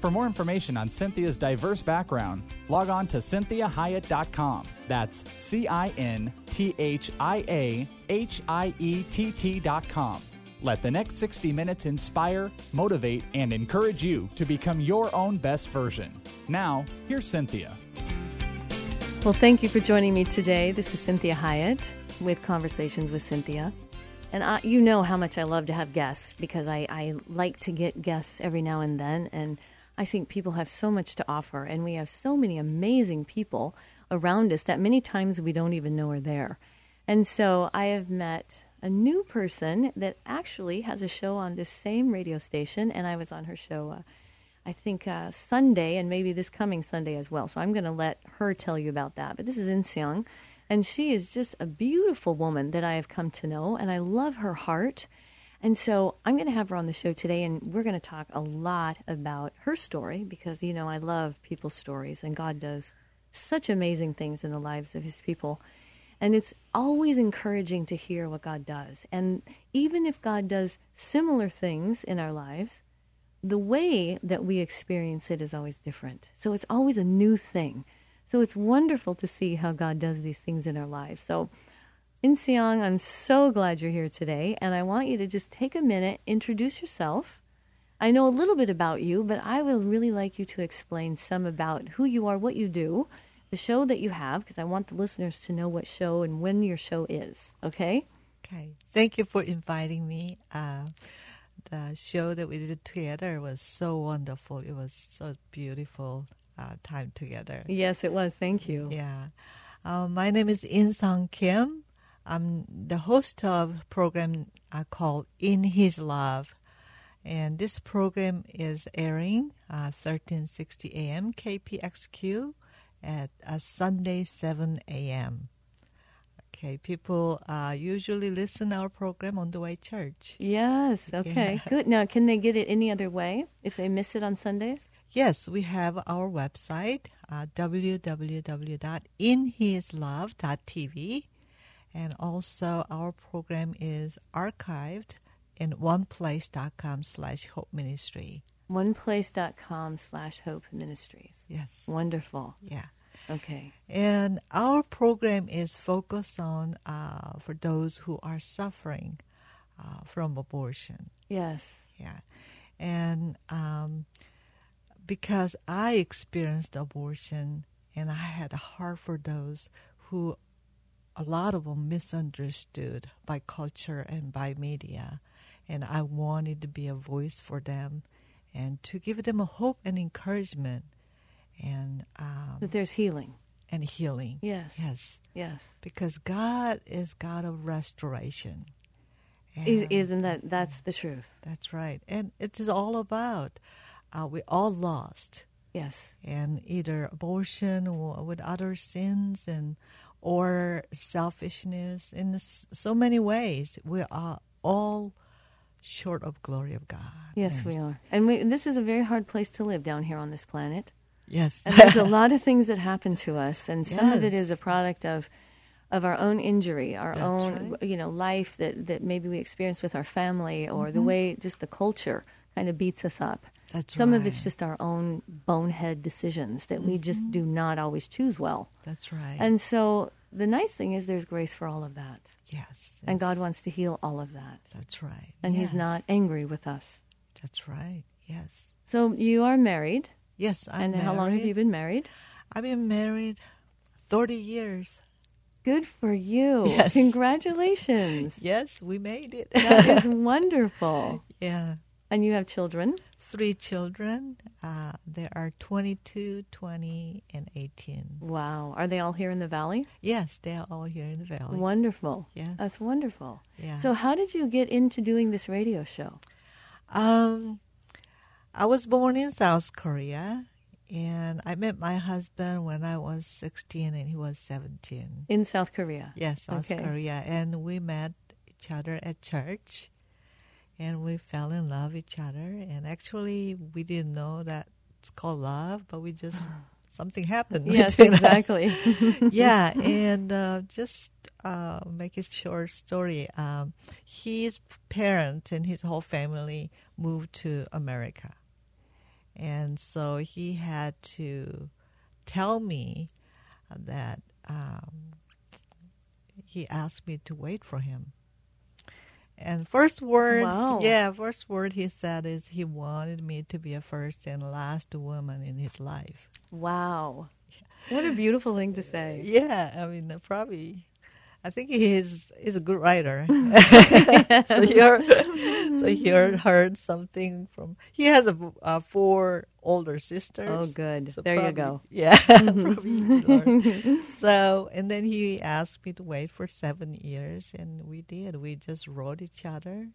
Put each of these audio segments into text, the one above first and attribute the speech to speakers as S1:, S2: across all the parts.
S1: For more information on Cinthia's diverse background, log on to cinthiahiett.com. That's C I N T H I A H I E T T.com. Let the next 60 minutes inspire, motivate, and encourage you to become your own best version. Now, here's Cinthia.
S2: Well, thank you for joining me today. This is Cinthia Hiett with Conversations with Cinthia. And I, you know how much I love to have guests because I, I like to get guests every now and then. And I think people have so much to offer, and we have so many amazing people around us that many times we don't even know are there. And so I have met a new person that actually has a show on this same radio station, and I was on her show, uh, I think, uh, Sunday, and maybe this coming Sunday as well. So I'm going to let her tell you about that. But this is In Seong, and she is just a beautiful woman that I have come to know, and I love her heart. And so I'm going to have her on the show today, and we're going to talk a lot about her story because, you know, I love people's stories, and God does such amazing things in the lives of his people. And it's always encouraging to hear what God does. And even if God does similar things in our lives, the way that we experience it is always different. So it's always a new thing. So it's wonderful to see how God does these things in our lives. So in Seong, I'm so glad you're here today, and I want you to just take a minute, introduce yourself. I know a little bit about you, but I would really like you to explain some about who you are, what you do, the show that you have, because I want the listeners to know what show and when your show is. Okay?
S3: Okay. Thank you for inviting me. Uh, the show that we did together was so wonderful. It was so beautiful uh, time together.
S2: Yes, it was. Thank you.
S3: Yeah. Uh, my name is In Sung Kim. I'm the host of a program called In His Love. And this program is airing uh, 1360 AM KPXQ at uh, Sunday 7 a.m. Okay, people uh, usually listen our program on the way church.
S2: Yes, okay, yeah. good. Now, can they get it any other way if they miss it on Sundays?
S3: Yes, we have our website, uh, www.inhislove.tv and also our program is archived in oneplace.com slash hope ministry.
S2: Oneplace.com slash hope ministries.
S3: Yes.
S2: Wonderful.
S3: Yeah.
S2: Okay.
S3: And our program is focused on uh, for those who are suffering uh, from abortion.
S2: Yes.
S3: Yeah. And um, because I experienced abortion and I had a heart for those who a lot of them misunderstood by culture and by media. And I wanted to be a voice for them and to give them a hope and encouragement. And um,
S2: that there's healing.
S3: And healing.
S2: Yes.
S3: Yes.
S2: Yes.
S3: Because God is God of restoration.
S2: And Isn't that that's the truth?
S3: That's right. And it is all about uh, we all lost.
S2: Yes.
S3: And either abortion or with other sins and or selfishness in so many ways. We are all short of glory of God.
S2: Yes, we are. And we, this is a very hard place to live down here on this planet.
S3: Yes.
S2: and there's a lot of things that happen to us, and some
S3: yes.
S2: of it is a product of of our own injury, our
S3: That's
S2: own
S3: right.
S2: you know life that that maybe we experience with our family, or
S3: mm-hmm.
S2: the way just the culture kind of beats us up.
S3: That's
S2: Some
S3: right.
S2: of it's just our own bonehead decisions that mm-hmm. we just do not always choose well.
S3: That's right.
S2: And so the nice thing is there's grace for all of that.
S3: Yes. yes.
S2: And God wants to heal all of that.
S3: That's right.
S2: And
S3: yes.
S2: He's not angry with us.
S3: That's right. Yes.
S2: So you are married.
S3: Yes, I'm
S2: And
S3: married.
S2: how long have you been married?
S3: I've been married 30 years.
S2: Good for you.
S3: Yes.
S2: Congratulations.
S3: Yes, we made it.
S2: that is wonderful.
S3: Yeah.
S2: And you have children?
S3: Three children. Uh, they are 22, 20, and 18.
S2: Wow. Are they all here in the valley?
S3: Yes, they are all here in the valley.
S2: Wonderful.
S3: Yes.
S2: That's wonderful.
S3: Yeah.
S2: So, how did you get into doing this radio show?
S3: Um, I was born in South Korea, and I met my husband when I was 16 and he was 17.
S2: In South Korea?
S3: Yes, South
S2: Okay.
S3: Korea. And we met each other at church, and we fell in love with each other. And actually, we didn't know that it's called love, but we just something happened.
S2: Yes, exactly.
S3: yeah, and uh, just uh, make a short story. Um, his parents and his whole family moved to America, and so he had to tell me that um, he asked me to wait for him. And first word,
S2: Wow.
S3: yeah, first word he said is he wanted me to be a first and last woman in his life.
S2: wow. What a beautiful thing to say.
S3: Yeah, I mean, uh, probably. I think he is is a good writer. so he heard, so he heard, heard something from. He has a, uh, four older sisters.
S2: Oh, good.
S3: So
S2: there you go.
S3: Yeah, probably. So and then he asked me to wait for seven years, and we did. We just wrote each other.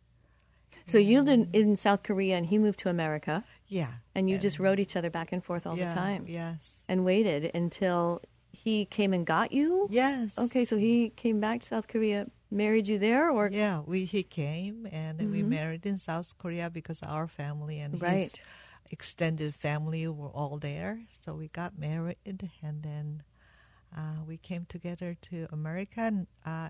S2: So you lived in South Korea and he moved to America,
S3: Yeah,
S2: and you just wrote each other back and forth all
S3: yeah,
S2: the time
S3: Yes,
S2: and waited until he came and got you?
S3: yes.
S2: Okay, so he came back to South Korea, married you there, or
S3: Yeah, we he came and then we mm-hmm. married in South Korea because our family and his
S2: Right.
S3: Extended family were all there. So we got married and then uh, we came together to America in uh,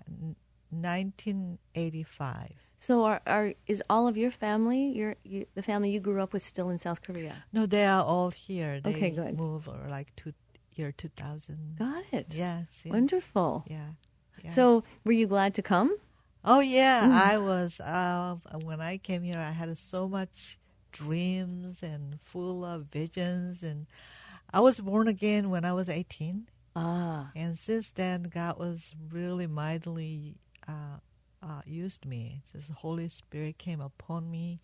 S3: 1985.
S2: so are, are is all of your family, your you, the family you grew up with, still in South Korea?
S3: No, they are all here. They
S2: Okay, good.
S3: moved uh, like to year 2000.
S2: Got it.
S3: Yes. Yeah.
S2: Wonderful.
S3: Yeah. yeah.
S2: So were you glad to come?
S3: Oh yeah,
S2: Mm.
S3: I was. Uh, when I came here, I had so much dreams and full of visions, and I was born again when I was eighteen,
S2: Ah,
S3: and since then, God was really mightily uh, uh, used me. Just the Holy Spirit came upon me,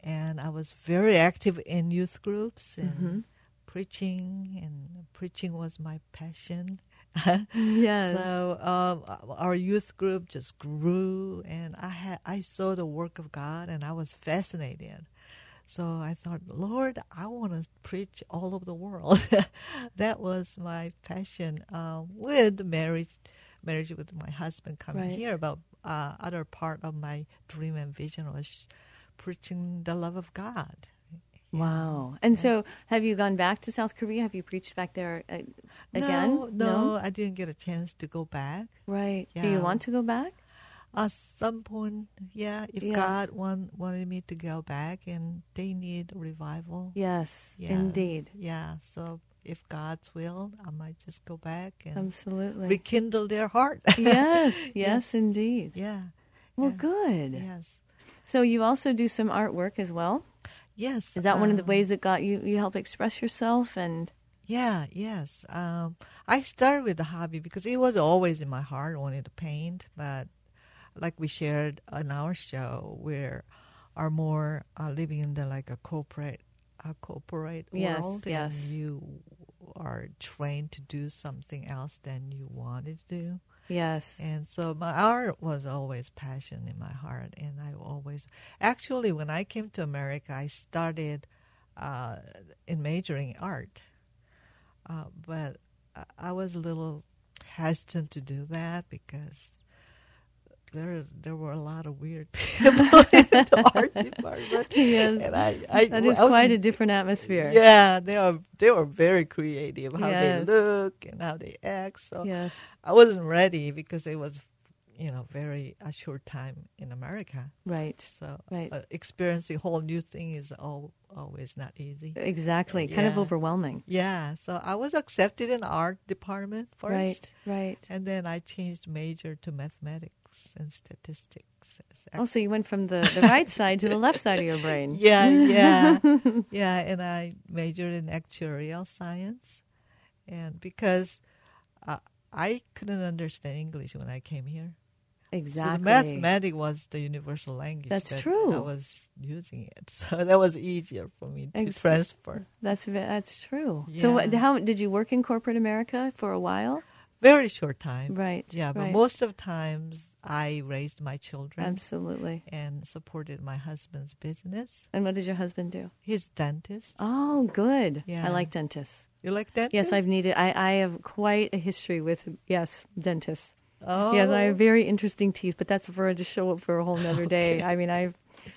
S3: and I was very active in youth groups and
S2: Mhm.
S3: preaching, and preaching was my passion.
S2: yes.
S3: So um, our youth group just grew, and I had I saw the work of God, and I was fascinated. So I thought, Lord, I want to preach all over the world. that was my passion. Uh, with marriage, marriage with my husband coming
S2: Right.
S3: here, but uh, other part of my dream and vision was preaching the love of God.
S2: Wow. And so have you gone back to South Korea? Have you preached back there uh, again?
S3: No, no, I didn't get a chance to go back.
S2: Right. Do you want to go back?
S3: At some point, yeah, if
S2: Yeah.
S3: God want, wanted me to go back and they need revival.
S2: Yes,
S3: Yeah.
S2: indeed.
S3: Yeah, so if God's will, I might just go back and
S2: Absolutely.
S3: rekindle their heart.
S2: yes, yes,
S3: Yes.
S2: indeed.
S3: yeah.
S2: Well,
S3: yeah.
S2: good.
S3: Yes.
S2: So you also do some artwork as well.
S3: Yes.
S2: Is that one of the
S3: um,
S2: ways that got you you help express yourself and
S3: Yeah, yes. Um, I started with the hobby because it was always in my heart. I wanted to paint, but like we shared on our show, we are more uh, living in the like a corporate, a corporate
S2: Yes,
S3: world,
S2: yes.
S3: and you are trained to do something else than you wanted to do.
S2: yes.
S3: And so my art was always passion in my heart, and I always actually when I came to America, I started uh, in majoring art, uh, but I was a little hesitant to do that because there there were a lot of weird people in the art department,
S2: Yes.
S3: and I, I
S2: That is
S3: I was-
S2: quite a different atmosphere.
S3: yeah, they are they were very creative how
S2: Yes.
S3: they look and how they act. So
S2: Yes.
S3: I wasn't ready because it was, you know, very a short time in America.
S2: Right.
S3: So
S2: Right.
S3: uh, experiencing a whole new thing is all, always not easy.
S2: Exactly. Kind of overwhelming.
S3: Yeah. So I was accepted in art department first,
S2: Right. Right.
S3: and then I changed major to mathematics and statistics.
S2: Also, you went from the, the right side to the left side of your brain.
S3: Yeah, yeah, yeah. And I majored in actuarial science, and because uh, I couldn't understand English when I came here.
S2: Exactly.
S3: So the mathematics was the universal language.
S2: That's
S3: that
S2: true.
S3: I was using it, so that was easier for me to
S2: Ex-
S3: transfer.
S2: That's that's true. So, what, how did you work in corporate America for a while?
S3: Very short time.
S2: Right.
S3: Yeah, but
S2: right.
S3: most of times I raised my children
S2: Absolutely.
S3: and supported my husband's business.
S2: And what does your husband do?
S3: He's dentist.
S2: Oh, good.
S3: Yeah.
S2: I like dentists.
S3: You like dentists?
S2: Yes, I've needed. I, I have quite a history with yes, dentists.
S3: Oh.
S2: Yes, I have oh. very interesting teeth, but that's for a show up for a whole nother day. I mean, I've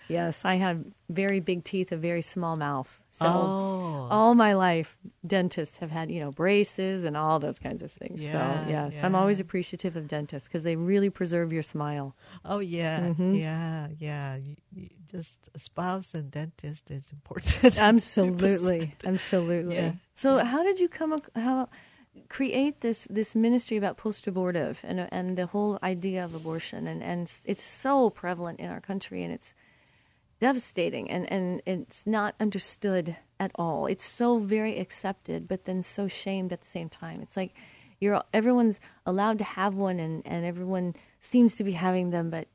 S2: yes, I have very big teeth, a very small mouth. So
S3: Oh.
S2: all my life, dentists have had you know braces and all those kinds of things.
S3: Yeah,
S2: so yes, I'm always appreciative of dentists because they really preserve your smile.
S3: Oh yeah,
S2: Mm-hmm.
S3: yeah, yeah. You, you just spouse and dentist is important.
S2: Absolutely, absolutely.
S3: Yeah.
S2: So, how did you come ac- how create this this ministry about post abortive and and the whole idea of abortion and and it's so prevalent in our country and it's devastating and and it's not understood at all. It's so very accepted, but then so shamed at the same time. It's like you're everyone's allowed to have one and and everyone seems to be having them, but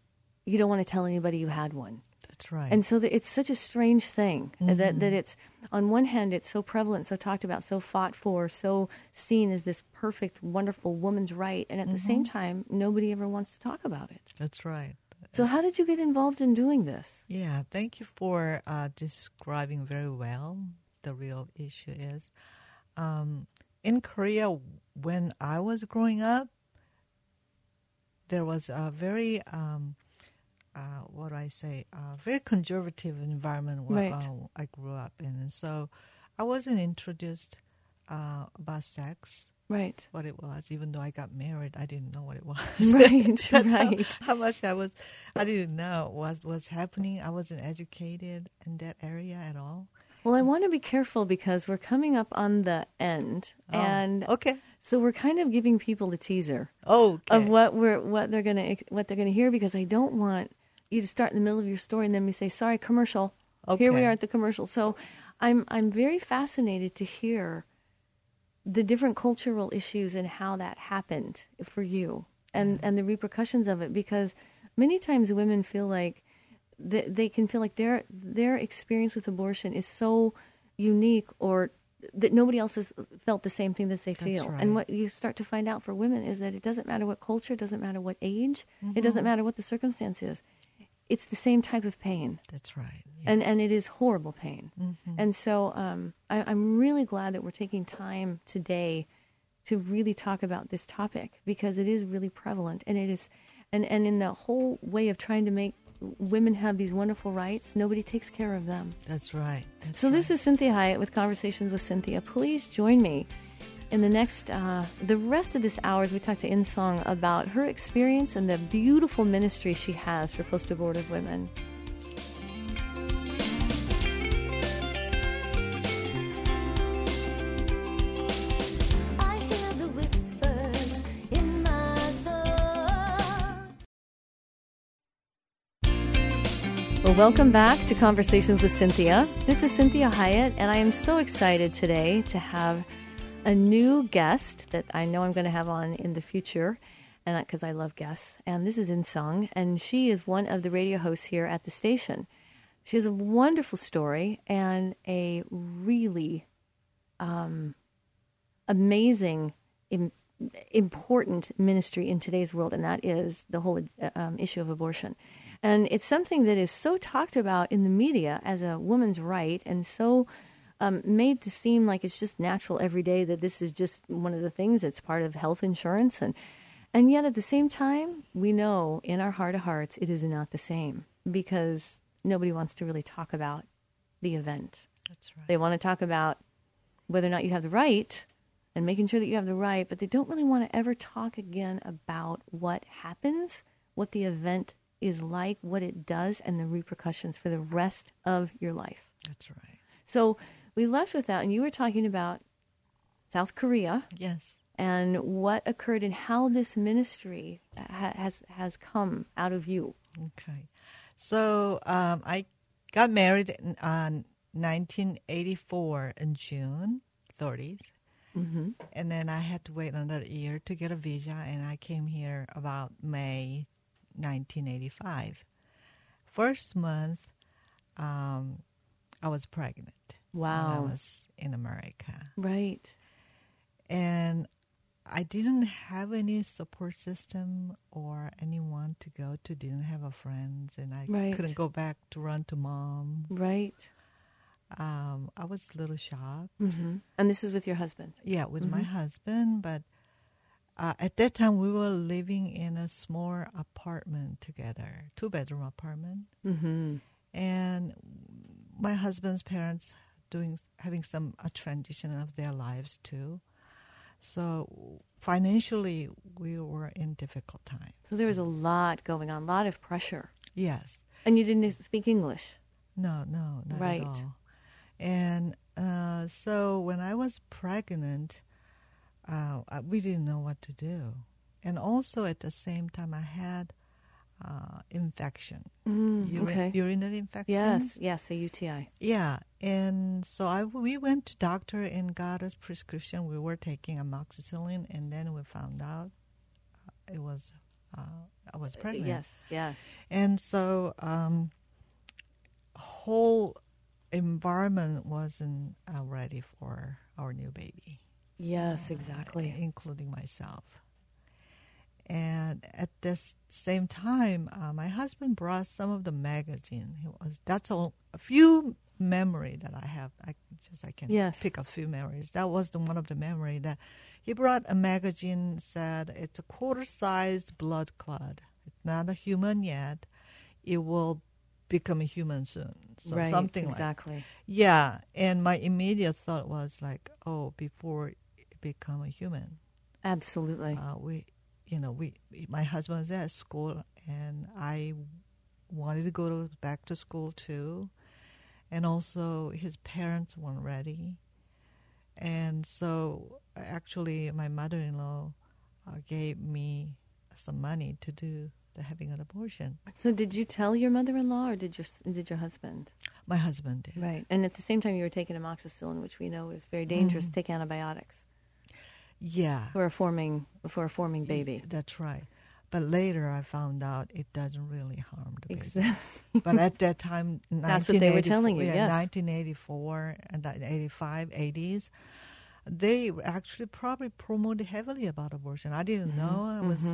S2: you don't want to tell anybody you had one.
S3: That's right.
S2: And so that it's such a strange thing that, mm-hmm. that it's, on one hand, it's so prevalent, so talked about, so fought for, so seen as this perfect, wonderful woman's right. And at the mm-hmm. same time, nobody ever wants to talk about it.
S3: That's right.
S2: So, how did you get involved in doing this?
S3: Yeah, thank you for uh, describing very well the real issue is. Um, in Korea, when I was growing up, there was a very, um, uh, what do I say, a very conservative environment where
S2: Right.
S3: uh, I grew up in. And so I wasn't introduced uh, about sex,
S2: Right.
S3: what it was. Even though I got married, I didn't know what it was.
S2: Right,
S3: That's how-
S2: right.
S3: How, much I was, I didn't know what was happening. I wasn't educated in that area at all.
S2: Well, I want to be careful because we're coming up on the end.
S3: Oh,
S2: And
S3: okay,
S2: so we're kind of giving people a teaser.
S3: okay,
S2: of what we're what they're gonna what they're gonna hear because I don't want you to start in the middle of your story and then we say sorry commercial. Okay. Here we are at the commercial. So I'm I'm very fascinated to hear the different cultural issues and how that happened for you and and the repercussions of it because many times women feel like they, they can feel like their their experience with abortion is so unique or that nobody else has felt the same thing that they feel.
S3: right.
S2: And what you start to find out for women is that it doesn't matter what culture, doesn't matter what age, it doesn't
S3: Mm-hmm.
S2: matter what the circumstance is. It's the same type of pain
S3: that's right.
S2: And and it is horrible pain.
S3: Mm-hmm.
S2: And so um, I, I'm really glad that we're taking time today to really talk about this topic because it is really prevalent and it is, and and in the whole way of trying to make women have these wonderful rights, nobody takes care of them.
S3: That's right. That's
S2: So this is Cinthia Hiett with Conversations with Cinthia. Please join me in the next, uh, the rest of this hour as we talk to In Song about her experience and the beautiful ministry she has for post-abortive women. Welcome back to Conversations with Cinthia. This is Cinthia Hiett, and I am so excited today to have a new guest that I know I'm going to have on in the future, and because I love guests. And this is Insung, and she is one of the radio hosts here at the station. She has a wonderful story and a really um, amazing, im- important ministry in today's world, and that is the whole uh, um, issue of abortion. And it's something that is so talked about in the media as a woman's right and so um, made to seem like it's just natural every day that this is just one of the things that's part of health insurance. And, and yet at the same time, we know in our heart of hearts it is not the same because nobody wants to really talk about the event.
S3: That's right.
S2: They want to talk about whether or not you have the right and making sure that you have the right, but they don't really want to ever talk again about what happens, what the event is like, what it does, and the repercussions for the rest of your life.
S3: That's right.
S2: So we left with that, and you were talking about South Korea
S3: Yes.
S2: and what occurred and how this ministry ha- has has come out of you.
S3: Okay. So um, I got married in uh, 1984 in June 30th.
S2: Mm-hmm.
S3: And then I had to wait another year to get a visa, and I came here about May 1985. First month, um, I was pregnant. when I was in America.
S2: Right.
S3: And I didn't have any support system or anyone to go to, didn't have a friends, and I
S2: Right.
S3: couldn't go back to run to mom.
S2: Right.
S3: Um, I was a little shocked.
S2: hmm And this is with your husband.
S3: Yeah, with my
S2: Mm-hmm.
S3: husband, but uh, at that time we were living in a small apartment together, two bedroom apartment,
S2: Mm-hmm.
S3: and my husband's parents doing having some a transition of their lives too. So financially, we were in difficult times.
S2: So there was a lot going on, a lot of pressure.
S3: Yes.
S2: And you didn't speak English.
S3: No, no, not
S2: Right.
S3: at all. And uh, so when I was pregnant, uh, we didn't know what to do. And also at the same time, I had uh, infection,
S2: Mm,
S3: uri-
S2: okay.
S3: urinary infection.
S2: Yes, yes, a UTI.
S3: Yeah, and so I we went to doctor and got a prescription. We were taking amoxicillin, and then we found out uh, it was uh, I was pregnant.
S2: Yes, yes.
S3: and so um, whole environment wasn't uh, ready for our new baby,
S2: Yes, exactly.
S3: including myself. And at this same time, uh, my husband brought some of the magazine. He was that's all a few memory that I have. I just I can
S2: Yes.
S3: pick a few memories. That was the one of the memory that he brought a magazine. Said it's a quarter sized blood clot. It's not a human yet. It will become a human soon. So
S2: right,
S3: something like
S2: exactly.
S3: yeah. And my immediate thought was like, oh, before become a human
S2: Absolutely.
S3: uh, we, you know, we, my husband was at school, and I wanted to go to back to school too, and also his parents weren't ready, and so actually my mother-in-law uh, gave me some money to do the having an abortion.
S2: so did you tell your mother-in-law or did your did your husband?
S3: My husband did.
S2: Right. And at the same time you were taking amoxicillin, which we know is very dangerous
S3: Mhm.
S2: take antibiotics
S3: Yeah,
S2: for a forming for a forming baby.
S3: That's right. But later I found out it doesn't really harm the baby.
S2: Exactly.
S3: but at that time,
S2: That's what they were telling you,
S3: 1984
S2: yes.
S3: Yeah, 1984 and 85, 80s, they actually probably promoted heavily about abortion. I didn't
S2: Mm-hmm.
S3: know. I was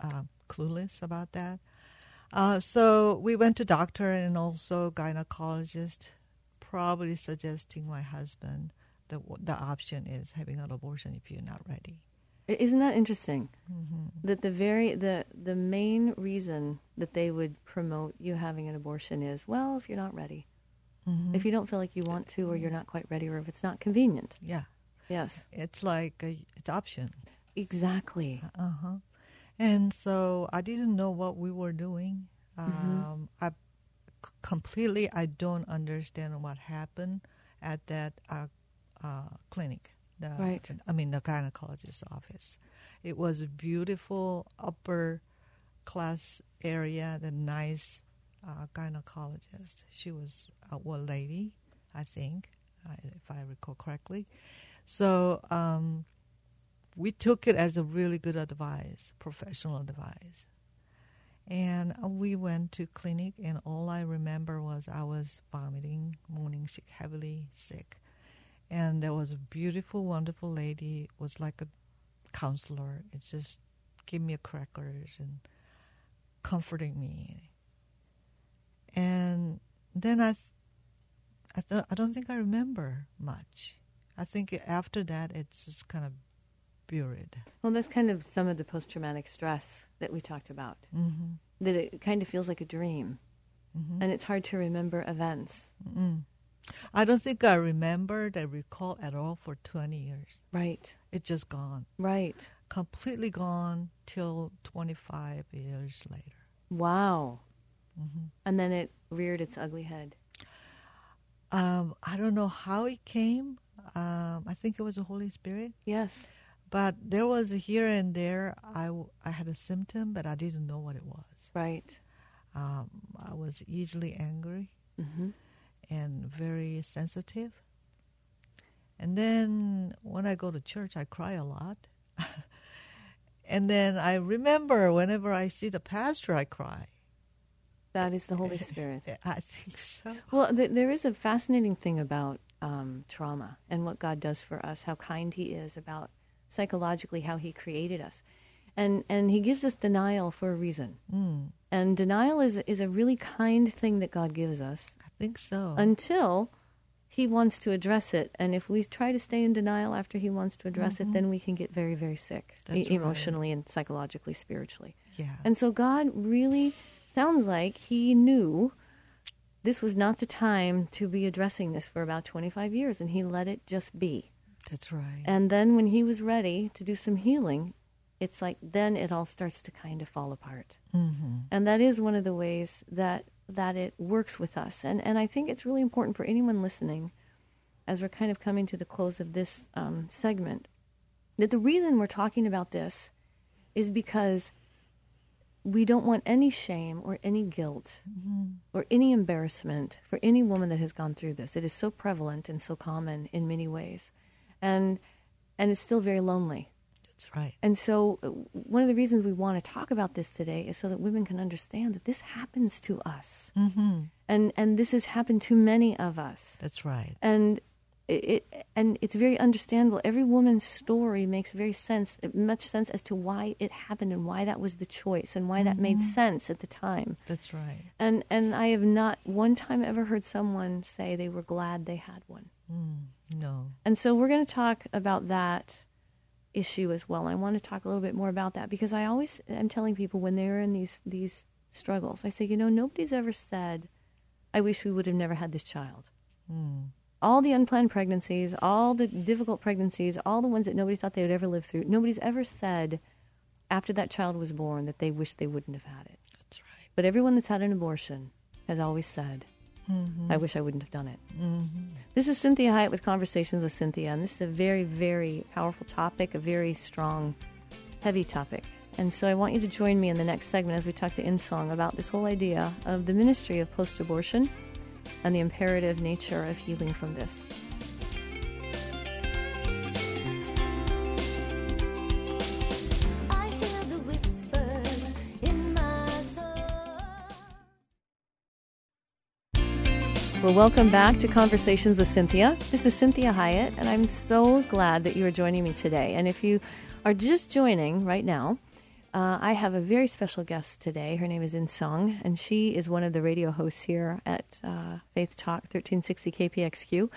S3: uh, clueless about that. Uh, so we went to doctor and also gynecologist, probably suggesting my husband that the option is having an abortion if you're not ready.
S2: Isn't that interesting?
S3: Mm-hmm.
S2: That the very the the main reason that they would promote you having an abortion is well, if you're not ready,
S3: Mm-hmm.
S2: if you don't feel like you want to, or you're not quite ready, or if it's not convenient.
S3: Yeah,
S2: Yes,
S3: it's like a, it's option.
S2: exactly.
S3: Uh huh. And so I didn't know what we were doing.
S2: Mm-hmm.
S3: Um, I c- completely I don't understand what happened at that uh, uh, clinic. The,
S2: Right.
S3: I mean the gynecologist's office. It was a beautiful upper class area. The nice uh, gynecologist. She was a old lady, I think, uh, if I recall correctly. So. Um, we took it as a really good advice, professional advice. And we went to clinic, and all I remember was I was vomiting, morning sick, heavily sick. And there was a beautiful, wonderful lady, was like a counselor. It just gave me a crackers and comforting me. And then I, th- I, th- I don't think I remember much. I think after that, it's just kind of buried.
S2: Well, that's kind of some of the post traumatic stress that we talked about.
S3: Mm-hmm.
S2: That it kind of feels like a dream,
S3: Mm-hmm.
S2: and it's hard to remember events.
S3: Mm. I don't think I remembered, I recall at all for 20 years.
S2: Right,
S3: It's just gone.
S2: right.
S3: Completely gone till 25 years later.
S2: Wow.
S3: Mm-hmm.
S2: And then it reared its ugly head.
S3: Um, I don't know how it came. Um, I think it was the Holy Spirit.
S2: Yes.
S3: But there was a here and there, I, I had a symptom, but I didn't know what it was.
S2: Right.
S3: Um, I was easily angry.
S2: hmm
S3: and very sensitive. And then when I go to church, I cry a lot. and then I remember whenever I see the pastor, I cry.
S2: That is the Holy Spirit.
S3: I think so.
S2: Well, th- there is a fascinating thing about um, trauma and what God does for us, how kind He is about psychologically how He created us. And, and He gives us denial for a reason.
S3: Mm,
S2: And denial is, is a really kind thing that God gives us
S3: think so.
S2: until he wants to address it. And if we try to stay in denial after he wants to address it, then we can get very, very sick
S3: Mm-hmm.
S2: E-
S3: right.
S2: emotionally and psychologically, spiritually.
S3: Yeah.
S2: And so God really sounds like he knew this was not the time to be addressing this for about 25 years, and he let it just be.
S3: That's right.
S2: And then when he was ready to do some healing, it's like then it all starts to kind of fall apart.
S3: mm-hmm.
S2: And that is one of the ways that that it works with us. And and I think it's really important for anyone listening, as we're kind of coming to the close of this um, segment, that the reason we're talking about this is because we don't want any shame or any guilt or any embarrassment for any woman that has gone through this. It is so prevalent and so common in many ways, and and it's still very lonely.
S3: That's right.
S2: And so, uh, one of the reasons we want to talk about this today is so that women can understand that this happens to us,
S3: Mm-hmm.
S2: and and this has happened to many of us,
S3: That's right.
S2: and it, it and it's very understandable. Every woman's story makes very sense, much sense as to why it happened and why that was the choice and why that made sense at the time.
S3: That's right.
S2: And and I have not one time ever heard someone say they were glad they had one.
S3: Mm, no.
S2: And so we're going to talk about that issue as well. I want to talk a little bit more about that because I always am telling people when they're in these these struggles, I say, you know, nobody's ever said, "I wish we would have never had this child."
S3: Mm.
S2: All the unplanned pregnancies, all the difficult pregnancies, all the ones that nobody thought they would ever live through. Nobody's ever said after that child was born that they wish they wouldn't have had it.
S3: That's right.
S2: But everyone that's had an abortion has always said,
S3: Mm-hmm.
S2: I wish I wouldn't have done it.
S3: Mm-hmm.
S2: This is Cinthia Hiett with Conversations with Cinthia, and this is a very, very powerful topic, a very strong, heavy topic. And so I want you to join me in the next segment as we talk to Insong about this whole idea of the ministry of post abortion and the imperative nature of healing from this. Well, welcome back to Conversations with Cinthia. This is Cinthia Hiett, and I'm so glad that you are joining me today. And if you are just joining right now, uh, I have a very special guest today. Her name is In Sung, and she is one of the radio hosts here at uh, Faith Talk 1360 KPXQ.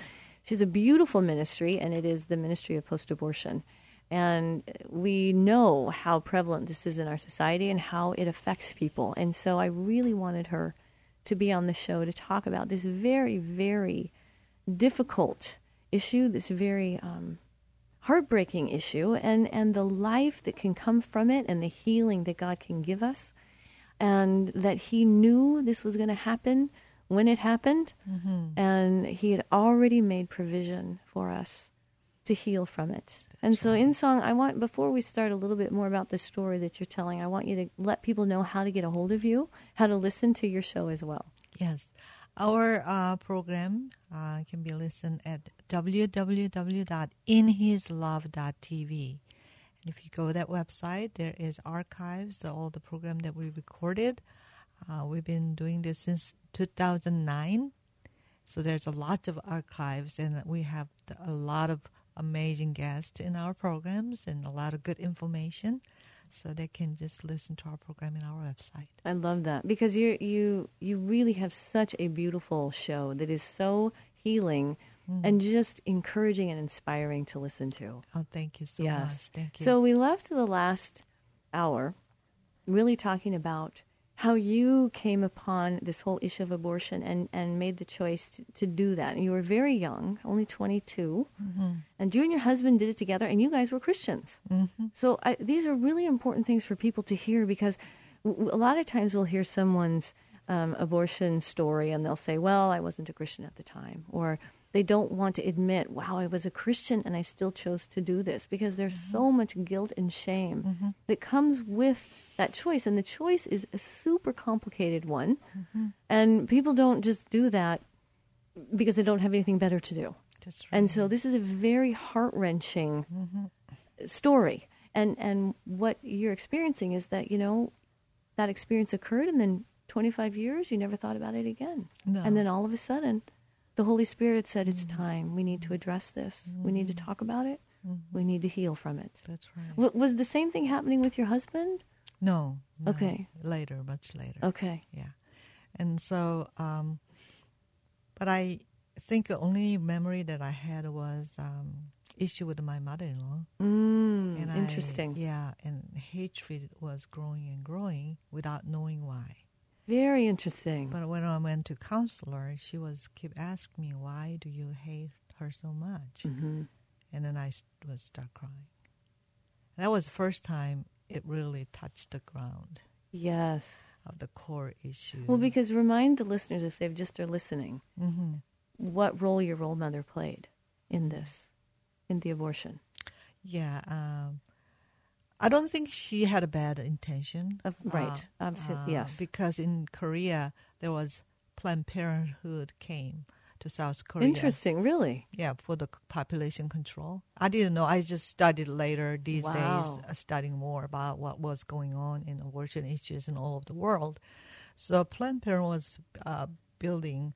S2: She's a beautiful ministry, and it is the ministry of post abortion. And we know how prevalent this is in our society and how it affects people. And so I really wanted her to be on the show to talk about this very, very difficult issue, this very um, heartbreaking issue, and, and the life that can come from it and the healing that God can give us. And that He knew this was going to happen when it happened, and He had already made provision for us to heal from it. and so, in song, I want, before we start a little bit more about the story that you're telling, I want you to let people know how to get a hold of you, how to listen to your show as well.
S3: Yes. Our uh, program uh, can be listened at www.inhislove.tv. And if you go to that website, there is archives, all the program that we recorded. Uh, we've been doing this since 2009. So there's a lot of archives, and we have a lot of amazing guests in our programs and a lot of good information. So they can just listen to our program in our website.
S2: I love that because you you you really have such a beautiful show that is so healing mm. and just encouraging and inspiring to listen to.
S3: Oh, thank you so
S2: yes.
S3: much. Thank you.
S2: So we left the last hour really talking about how you came upon this whole issue of abortion and, and made the choice to, to do that. And you were very young, only 22. And you and your husband did it together, and you guys were Christians. So I, these are really important things for people to hear because w- a lot of times we'll hear someone's um, abortion story and they'll say, Well, I wasn't a Christian at the time. Or they don't want to admit, Wow, I was a Christian and I still chose to do this because there's mm-hmm. so much guilt and shame mm-hmm. that comes with that choice. And the choice is a super complicated one. Mm-hmm. And people don't just do that because they don't have anything better to do.
S3: Right.
S2: And so this is a very heart wrenching story. And and what you're experiencing is that you know that experience occurred, and then 25 years you never thought about it again.
S3: No.
S2: And then all of a sudden, the Holy Spirit said, "It's time. We need to address this. We need to talk about it. We need to heal from it."
S3: That's right.
S2: W- was the same thing happening with your husband?
S3: No, no.
S2: Okay.
S3: Later, much later.
S2: Okay.
S3: Yeah. And so, um, but I think the only memory that I had was um, issue with my mother-in-law.
S2: Mm,
S3: And I-
S2: interesting.
S3: yeah, and hatred was growing and growing without knowing why.
S2: Very interesting.
S3: But when I went to counselor, she was keep asking me, "Why do you hate her so much?"
S2: hmm
S3: And then I was start crying. That was the first time it really touched the ground
S2: Yes.
S3: of the core issue.
S2: Well, because remind the listeners if they've just are listening,
S3: hmm
S2: what role your role mother played in this, in the abortion.
S3: yeah, um, I don't think she had a bad intention.
S2: Of- right. Absolutely. yes.
S3: Because in Korea there was Planned Parenthood came to South Korea.
S2: Interesting. Really.
S3: Yeah, for the population control. I didn't know. I just studied later these
S2: Wow.
S3: days, uh, studying more about what was going on in abortion issues in all of the world. So Planned Parenthood was uh, building.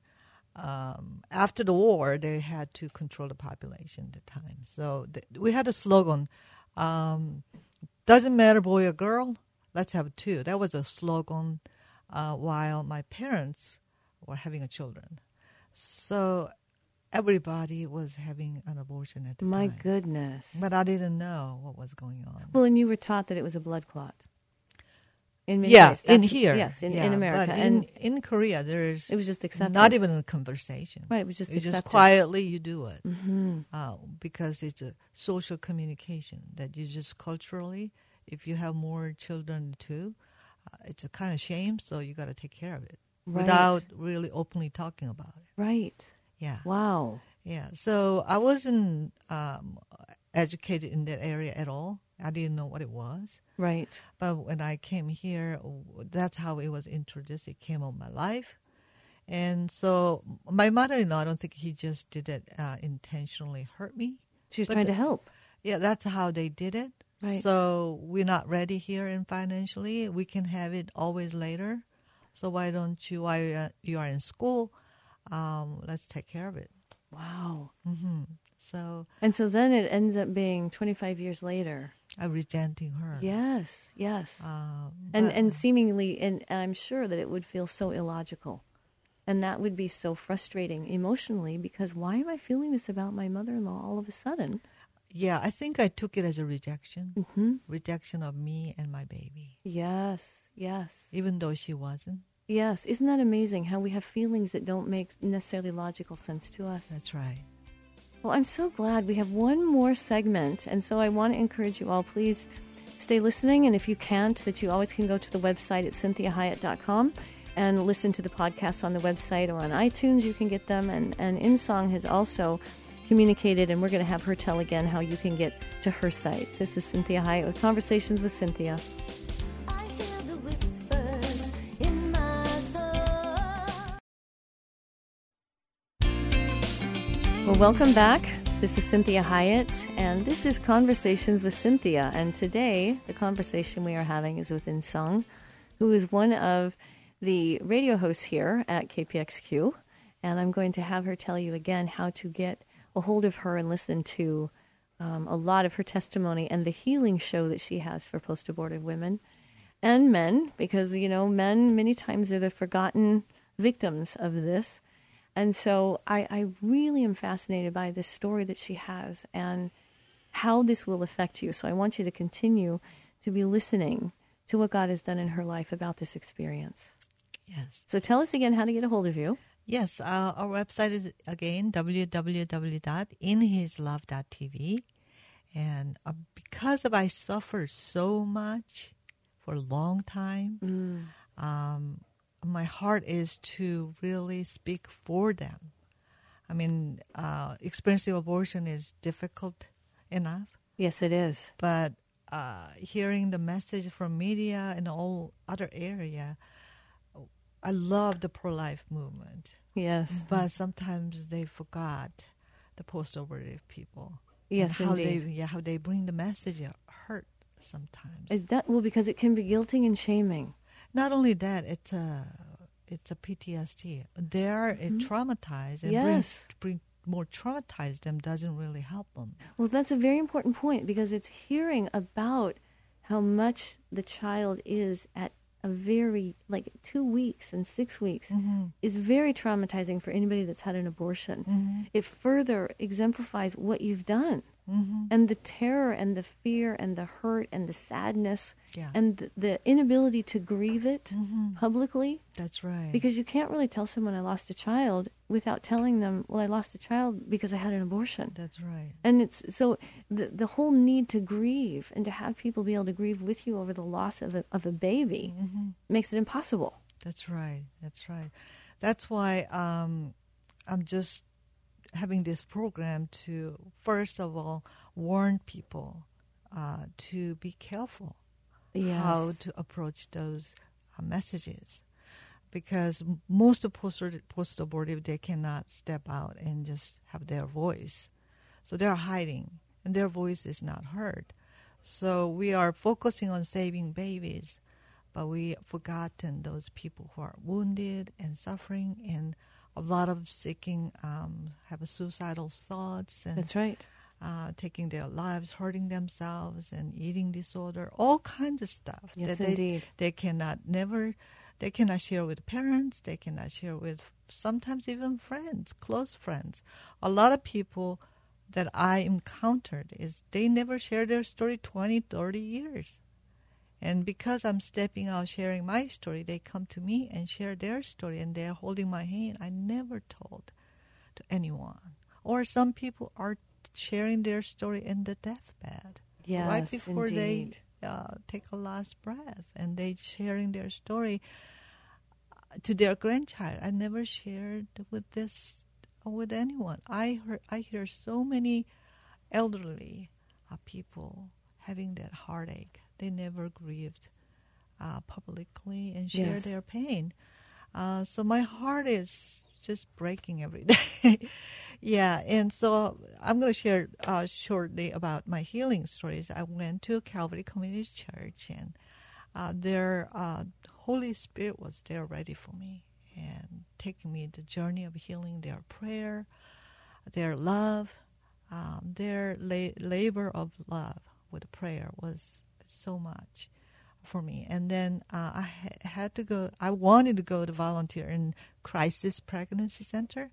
S3: Um, after the war, they had to control the population at the time. So th- we had a slogan: um, "Doesn't matter boy or girl, let's have two. That was a slogan uh, while my parents were having a children. So everybody was having an abortion at the
S2: My
S3: time.
S2: My goodness.
S3: But I didn't know what was going on.
S2: Well, and you were taught that it was a blood clot. In many
S3: yeah,
S2: ways.
S3: in here.
S2: Yes, in,
S3: yeah,
S2: in America. And
S3: in, in Korea, there's
S2: it was just accepted.
S3: not even a conversation.
S2: Right, it was just accepted.
S3: just quietly you do it
S2: hmm
S3: uh, because it's a social communication that you just culturally, if you have more children too, uh, it's a kind of shame. So you got to take care of it
S2: Right.
S3: without really openly talking about it.
S2: Right.
S3: Yeah.
S2: Wow.
S3: Yeah, so I wasn't um, educated in that area at all. I didn't know what it was.
S2: Right.
S3: But when I came here, that's how it was introduced. It came on my life. And so my mother-in-law, I don't think he just did it uh, intentionally hurt me.
S2: She was
S3: But
S2: trying
S3: the-
S2: to help.
S3: Yeah, that's how they did it.
S2: Right.
S3: So we're not ready here and financially. We can have it always later. So why don't you, while uh, you are in school, um, let's take care of it.
S2: Wow.
S3: hmm So
S2: And so then it ends up being 25 years later.
S3: I'm resenting her.
S2: Yes. Yes.
S3: Um,
S2: and
S3: but-
S2: and seemingly and, and I'm sure that it would feel so illogical. And that would be so frustrating emotionally because why am I feeling this about my mother-in-law all of a sudden?
S3: yeah, I think I took it as a rejection,
S2: hmm
S3: rejection of me and my baby,
S2: Yes. Yes.
S3: even though she wasn't.
S2: Yes. Isn't that amazing how we have feelings that don't make necessarily logical sense to us?
S3: That's right.
S2: Well, I'm so glad we have one more segment. And so I want to encourage you all, please stay listening. And if you can't, that you always can go to the website at cinthiahiett.com and listen to the podcasts on the website or on iTunes. You can get them. And, and InSong has also communicated, and we're going to have her tell again how you can get to her site. This is Cinthia Hiett with Conversations with Cinthia. Welcome back. This is Cinthia Hiett, and this is Conversations with Cinthia. And today, the conversation we are having is with Insung, who is one of the radio hosts here at KPXQ. And I'm going to have her tell you again how to get a hold of her and listen to um, a lot of her testimony and the healing show that she has for post abortive women and men, because, you know, men many times are the forgotten victims of this. And so I, I really am fascinated by this story that she has and how this will affect you. So I want you to continue to be listening to what God has done in her life about this experience.
S3: Yes.
S2: So tell us again how to get a hold of you.
S3: Yes, uh, our website is again www.inhislove.tv. And uh, because of I suffered so much for a long time, um, my heart is to really speak for them. I mean, uh, experiencing abortion is difficult enough,
S2: Yes, it is.
S3: but uh, hearing the message from media and all other area, I love the pro-life movement.
S2: Yes.
S3: But sometimes they forgot the post-abortive people.
S2: Yes,
S3: how
S2: indeed.
S3: they yeah how they bring the message hurt sometimes.
S2: It, that, well, because it can be guilting and shaming.
S3: Not only that, it's a it's a PTSD. They are uh, traumatized, and
S2: Mm-hmm. Yes.
S3: bring, bring more traumatized them doesn't really help them.
S2: Well, that's a very important point because it's hearing about how much the child is at a very like two weeks and six weeks is very traumatizing for anybody that's had an abortion. It further exemplifies what you've done. Mm-hmm. And the terror and the fear and the hurt and the sadness
S3: Yeah.
S2: and the, the inability to grieve it mm-hmm. publicly
S3: That's right.
S2: because you can't really tell someone I lost a child without telling them, well, I lost a child because I had an abortion.
S3: That's right.
S2: And it's so the the whole need to grieve and to have people be able to grieve with you over the loss of a, of a baby mm-hmm. makes it impossible.
S3: That's right. That's right. That's why um, I'm just having this program to, first of all, warn people uh, to be careful
S2: Yes.
S3: how to approach those uh, messages. Because most of post post abortive, they cannot step out and just have their voice. So they're hiding, and their voice is not heard. So we are focusing on saving babies, but we forgotten those people who are wounded and suffering, and a lot of seeking um, have suicidal thoughts and
S2: That's right.
S3: uh, taking their lives, hurting themselves, and eating disorder, all kinds of stuff
S2: Yes,
S3: that they,
S2: indeed.
S3: they cannot never, they cannot share with parents, they cannot share with sometimes even friends, close friends. A lot of people that I encountered is they never share their story 20, 30 years. And because I'm stepping out sharing my story, they come to me and share their story and they're holding my hand. I never told to anyone. Or some people are sharing their story in the deathbed.
S2: Yes,
S3: right before
S2: indeed.
S3: they uh, take a last breath and they sharing their story uh, to their grandchild. I never shared with this uh, with anyone. I heard I hear so many elderly uh, people having that heartache. They never grieved uh, publicly and share
S2: Yes.
S3: their pain. Uh, so my heart is just breaking every day. yeah, and so I'm going to share uh, shortly about my healing stories. I went to Calvary Community Church, and uh, their uh, Holy Spirit was there ready for me and taking me the journey of healing. Their prayer, their love, um, their la- labor of love with prayer was so much for me. And then uh, I had to go. I wanted to go to volunteer in Crisis Pregnancy Center,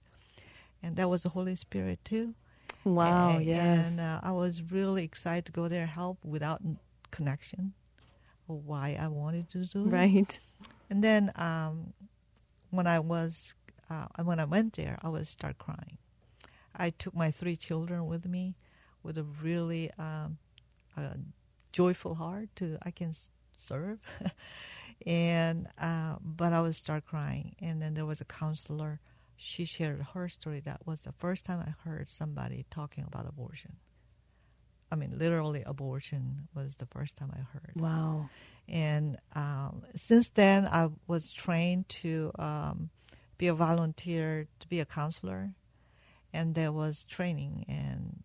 S3: and that was the Holy Spirit too.
S2: Wow,
S3: A-
S2: yes.
S3: And uh, I was really excited to go there, help without connection, or why I wanted to do
S2: right.
S3: And then um, when I was uh, when I went there, I was start crying. I took my three children with me, with a really um, a joyful heart to I can serve, and uh, but I would start crying. And then there was a counselor. She shared her story. That was the first time I heard somebody talking about abortion. I mean, literally, abortion was the first time I heard.
S2: Wow.
S3: And um, since then, I was trained to um, be a volunteer, to be a counselor. And there was training, and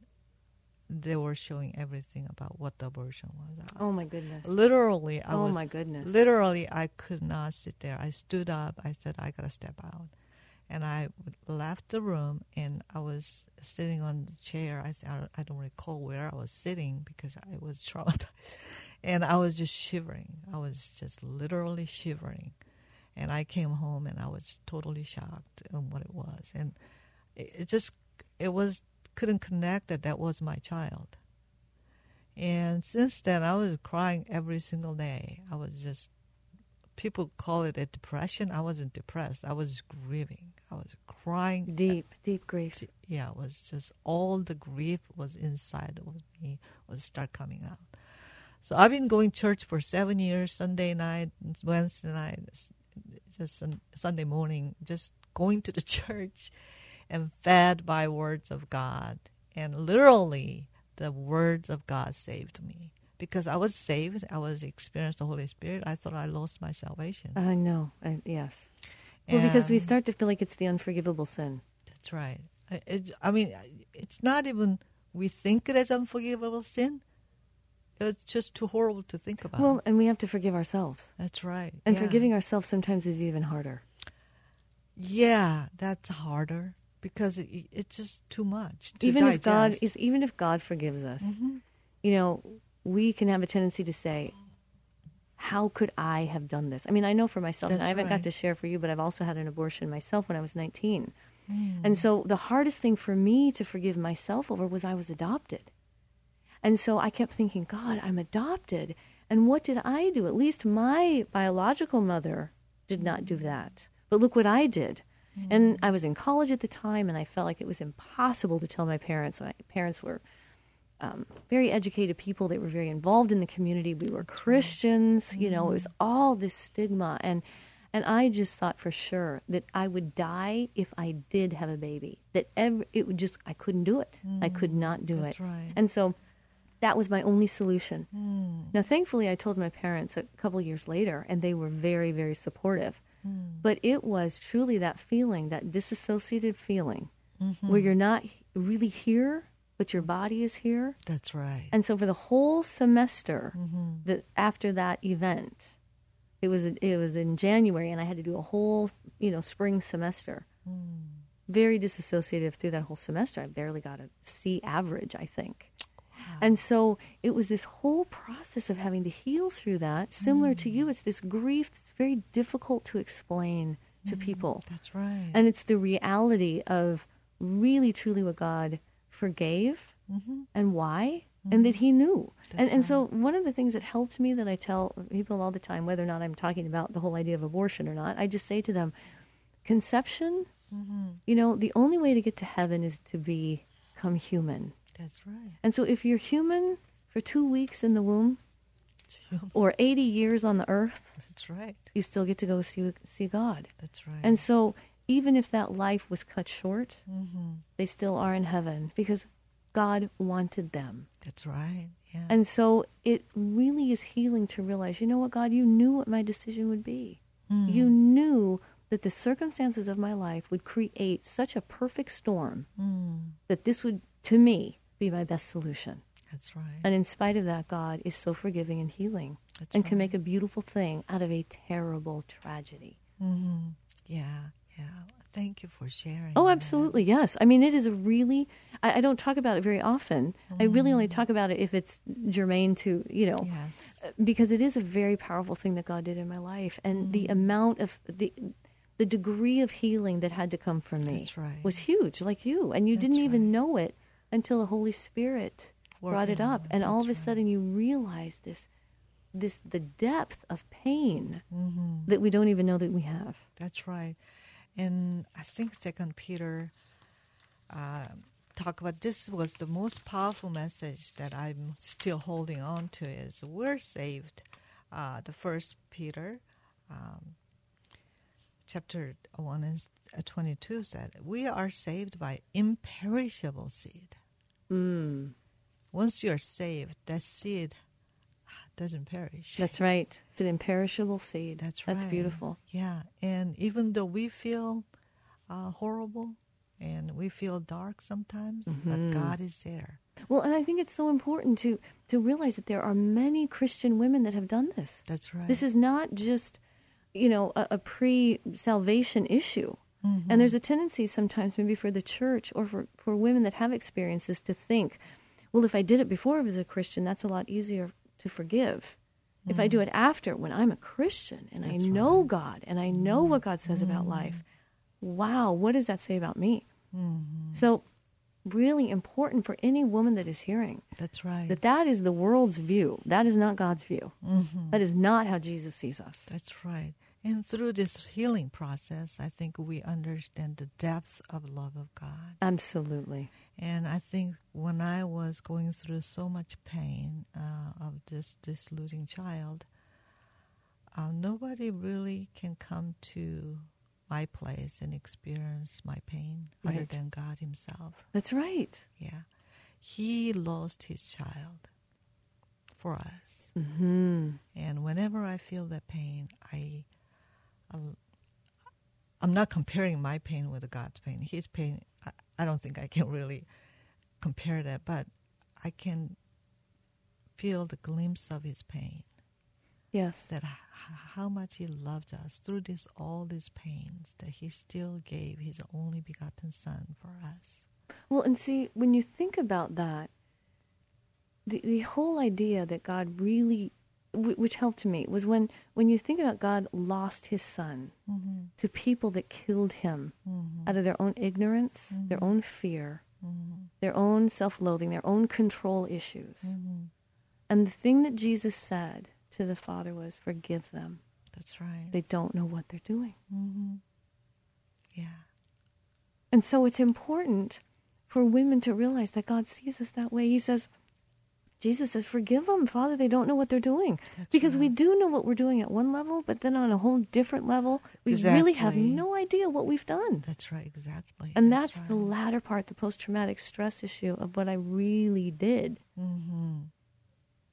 S3: they were showing everything about what the abortion was.
S2: Oh my goodness.
S3: Literally, I
S2: oh
S3: was
S2: my goodness.
S3: literally I could not sit there. I stood up. I said, I gotta step out, and I left the room. And I was sitting on the chair. I said, I don't- I don't recall where I was sitting because I was traumatized, and I was just shivering. I was just literally shivering, and I came home and I was totally shocked on what it was, and it, it just it was couldn't connect that that was my child. And since then, I was crying every single day. I was just, people call it a depression. I wasn't depressed. I was grieving. I was crying.
S2: Deep, deep grief.
S3: Yeah, it was just all the grief was inside of me was start coming out. So I've been going church for seven years, Sunday night, Wednesday night, just Sunday morning, just going to the church and fed by words of God. And literally, the words of God saved me because I was saved. I was experienced the Holy Spirit. I thought I lost my salvation.
S2: I know. I, yes. Well, because we start to feel like it's the unforgivable sin.
S3: That's right. I- It, I mean, it's not even we think it as unforgivable sin. It's just too horrible to think about.
S2: Well, and we have to forgive ourselves.
S3: that's right.
S2: And
S3: yeah.
S2: forgiving ourselves sometimes is even harder.
S3: Yeah, that's harder because it, it's just too much. To
S2: even if God is even if God forgives us,
S3: Mhm.
S2: you know, we can have a tendency to say, how could I have done this? I mean, I know for myself, and I haven't got to share for you, but I've also had an abortion myself when I was 19.
S3: Hmm.
S2: And so the hardest thing for me to forgive myself over was I was adopted. And so I kept thinking, God, I'm adopted. And what did I do? At least my biological mother did not do that. But look what I did. And I was in college at the time, and I felt like it was impossible to tell my parents. My parents were um, very educated people. They were very involved in the community. We were Christians. You know, it was all this stigma, and and I just thought for sure that I would die if I did have a baby. That every, it would just I couldn't do it. I could not do
S3: That's
S2: it.
S3: right.
S2: And so that was my only solution.
S3: Hmm.
S2: Now, thankfully, I told my parents a couple years later, and they were very, very supportive. Mm. But it was truly that feeling, that disassociated feeling, mm-hmm. where you're not really here, but your body is here.
S3: That's right.
S2: And so, for the whole semester, mm-hmm. that after that event, it was it was in January, and I had to do a whole you know spring semester. Mm. Very disassociative through that whole semester. I barely got a C average, I think. And so it was this whole process of having to heal through that. Similar to you, mm. it's this grief that's very difficult to explain to mm, people.
S3: That's right.
S2: And it's the reality of really, truly what God forgave mm-hmm. and why, and that mm-hmm. He knew. and, and so, one of the things that helped me that I tell people all the time, whether or not I'm talking about the whole idea of abortion or not, I just say to them, conception, mm-hmm. you know, the only way to get to heaven is to become human.
S3: That's right.
S2: And so, if you're human for two weeks in the womb or 80 years on the earth,
S3: That's right.
S2: you still get to go see, see God.
S3: That's right.
S2: And so, even if that life was cut short,
S3: Mm-hmm.
S2: they still are in heaven because God wanted them.
S3: That's right. Yeah.
S2: And so, it really is healing to realize, you know what, God, you knew what my decision would be.
S3: Mm.
S2: You knew that the circumstances of my life would create such a perfect storm
S3: Mm.
S2: that this would, to me, be my best solution.
S3: That's right.
S2: And in spite of that, God is so forgiving and healing
S3: That's
S2: and can make a beautiful thing out of a terrible tragedy.
S3: Mm-hmm. Yeah. Yeah. Thank you for sharing.
S2: Oh,
S3: that.
S2: absolutely, yes. I mean, it is a really, I, I don't talk about it very often. I really only talk about it if it's germane to, you know,
S3: Yes.
S2: because it is a very powerful thing that God did in my life. And the amount of, the, the degree of healing that had to come from me
S3: right.
S2: was huge, like you. And you
S3: That's
S2: didn't even
S3: right.
S2: know it until the Holy Spirit brought it up. And all of a
S3: That's right.
S2: sudden you realize this, this, the depth of pain
S3: Mm-hmm.
S2: that we don't even know that we have.
S3: That's right. And I think Second Peter uh, talk about this was the most powerful message that I'm still holding on to is we're saved. Uh, the First Peter, um, chapter one and uh, twenty-two said, "We are saved by imperishable seed."
S2: Mm,
S3: Once you are saved, that seed doesn't perish.
S2: that's right. It's an imperishable seed.
S3: That's right.
S2: That's beautiful.
S3: Yeah, and even though we feel uh, horrible and we feel dark sometimes,
S2: Mm-hmm.
S3: but God is there.
S2: Well, and I think it's so important to to realize that there are many Christian women that have done this.
S3: That's right.
S2: This is not just, you know, a, a pre-salvation issue.
S3: Mm-hmm.
S2: And there's a tendency sometimes, maybe for the church or for, for women that have experiences, to think, well, if I did it before I was a Christian, that's a lot easier to forgive. If I do it after, when I'm a Christian and
S3: Mm-hmm. That's
S2: I know
S3: right. Mm-hmm.
S2: God and I know what God says about life, wow, what does that say about me?
S3: Mm-hmm.
S2: So, really important for any woman that is hearing
S3: That's right.
S2: that that is the world's view. That is not God's view.
S3: Mm-hmm.
S2: That is not how Jesus sees us.
S3: That's right. And through this healing process, I think we understand the depth of love of God.
S2: Absolutely.
S3: And I think when I was going through so much pain uh, of this this losing child, uh, nobody really can come to my place and experience my pain other than God Himself.
S2: That's right.
S3: Yeah, He lost His child for us,
S2: hmm
S3: and whenever I feel that pain, I. I'll- I'm not comparing my pain with God's pain. His pain, I, I don't think I can really compare that, but I can feel the glimpse of his pain.
S2: Yes.
S3: That h- how much he loved us through this all these pains. That he still gave his only begotten Son for us.
S2: Well, and see, when you think about that, the, the whole idea that God really which helped me was when when you think about God lost His Son
S3: Mm-hmm.
S2: to people that killed Him out of their own ignorance, their
S3: Mm-hmm.
S2: own fear, their own self-loathing, their own control issues.
S3: Mm-hmm.
S2: And the thing that Jesus said to the Father was, "Forgive them.
S3: That's right.
S2: They don't know what they're doing."
S3: Mm-hmm. Yeah.
S2: And so it's important for women to realize that God sees us that way. He says, Jesus says, forgive them, Father. They don't know what they're doing.
S3: That's
S2: because we do know what we're doing at one level, but then on a whole different level, we really have no idea what we've done.
S3: That's right. Exactly.
S2: And that's, the
S3: right.
S2: latter part, the post traumatic stress issue of what I really did.
S3: Mm-hmm.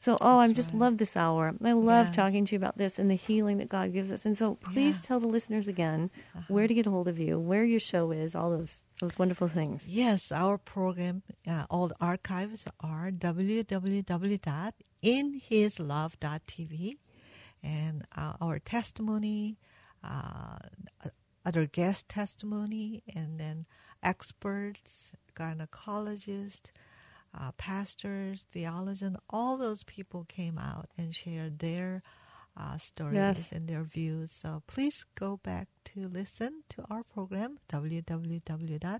S2: So, oh, I
S3: That's
S2: just
S3: right.
S2: love this hour. I love
S3: Yes.
S2: talking to you about this and the healing that God gives us. And so, please
S3: Yeah.
S2: tell the listeners again
S3: Uh-huh.
S2: where to get a hold of you, where your show is, all those those wonderful things.
S3: Yes, our program, uh, all the archives are www.inhislove.tv. And uh, our testimony, uh, other guest testimony, and then experts, gynecologists, uh, pastors, theologians, all those people came out and shared their uh, stories
S2: Yes.
S3: and their views. So please go back to listen to our program, www.inhislove.tv.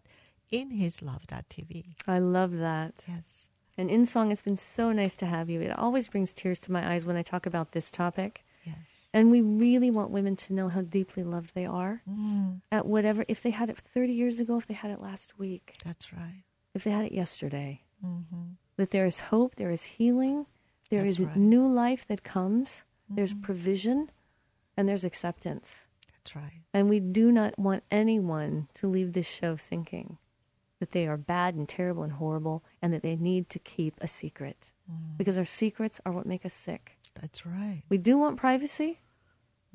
S2: I love that.
S3: Yes.
S2: And in song, it's been so nice to have you. It always brings tears to my eyes when I talk about this topic.
S3: Yes.
S2: And we really want women to know how deeply loved they are
S3: Mm,
S2: at whatever, if they had it 30 years ago, if they had it last week,
S3: that's right.
S2: if they had it yesterday,
S3: Mm-hmm.
S2: that there is hope, there is healing, there is
S3: That's right.
S2: new life that comes, there's
S3: Mhm.
S2: provision, and there's acceptance.
S3: That's right.
S2: And we do not want anyone to leave this show thinking that they are bad and terrible and horrible and that they need to keep a secret.
S3: Mm,
S2: Because our secrets are what make us sick.
S3: that's right.
S2: We do want privacy,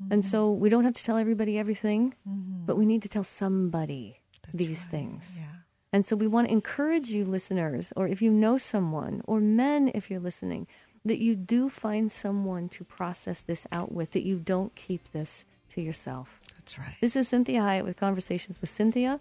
S2: and so we don't have to tell everybody everything,
S3: Mhm.
S2: but we need to tell somebody
S3: That's
S2: these
S3: right.
S2: things.
S3: Yeah.
S2: And so we want to encourage you, listeners, or if you know someone, or men, if you're listening, that you do find someone to process this out with, that you don't keep this to yourself.
S3: That's right.
S2: This is Cinthia Hiett with Conversations with Cinthia.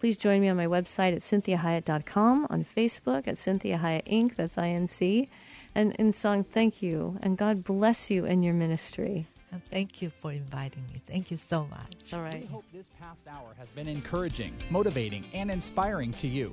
S2: Please join me on my website at cinthiahiett.com, on Facebook at Cinthia Hiett Inc., that's INC. And in song, thank you, and God bless you in your ministry.
S3: And thank you for inviting me. Thank you so much.
S2: All right.
S1: We hope this past hour has been encouraging, motivating, and inspiring to you.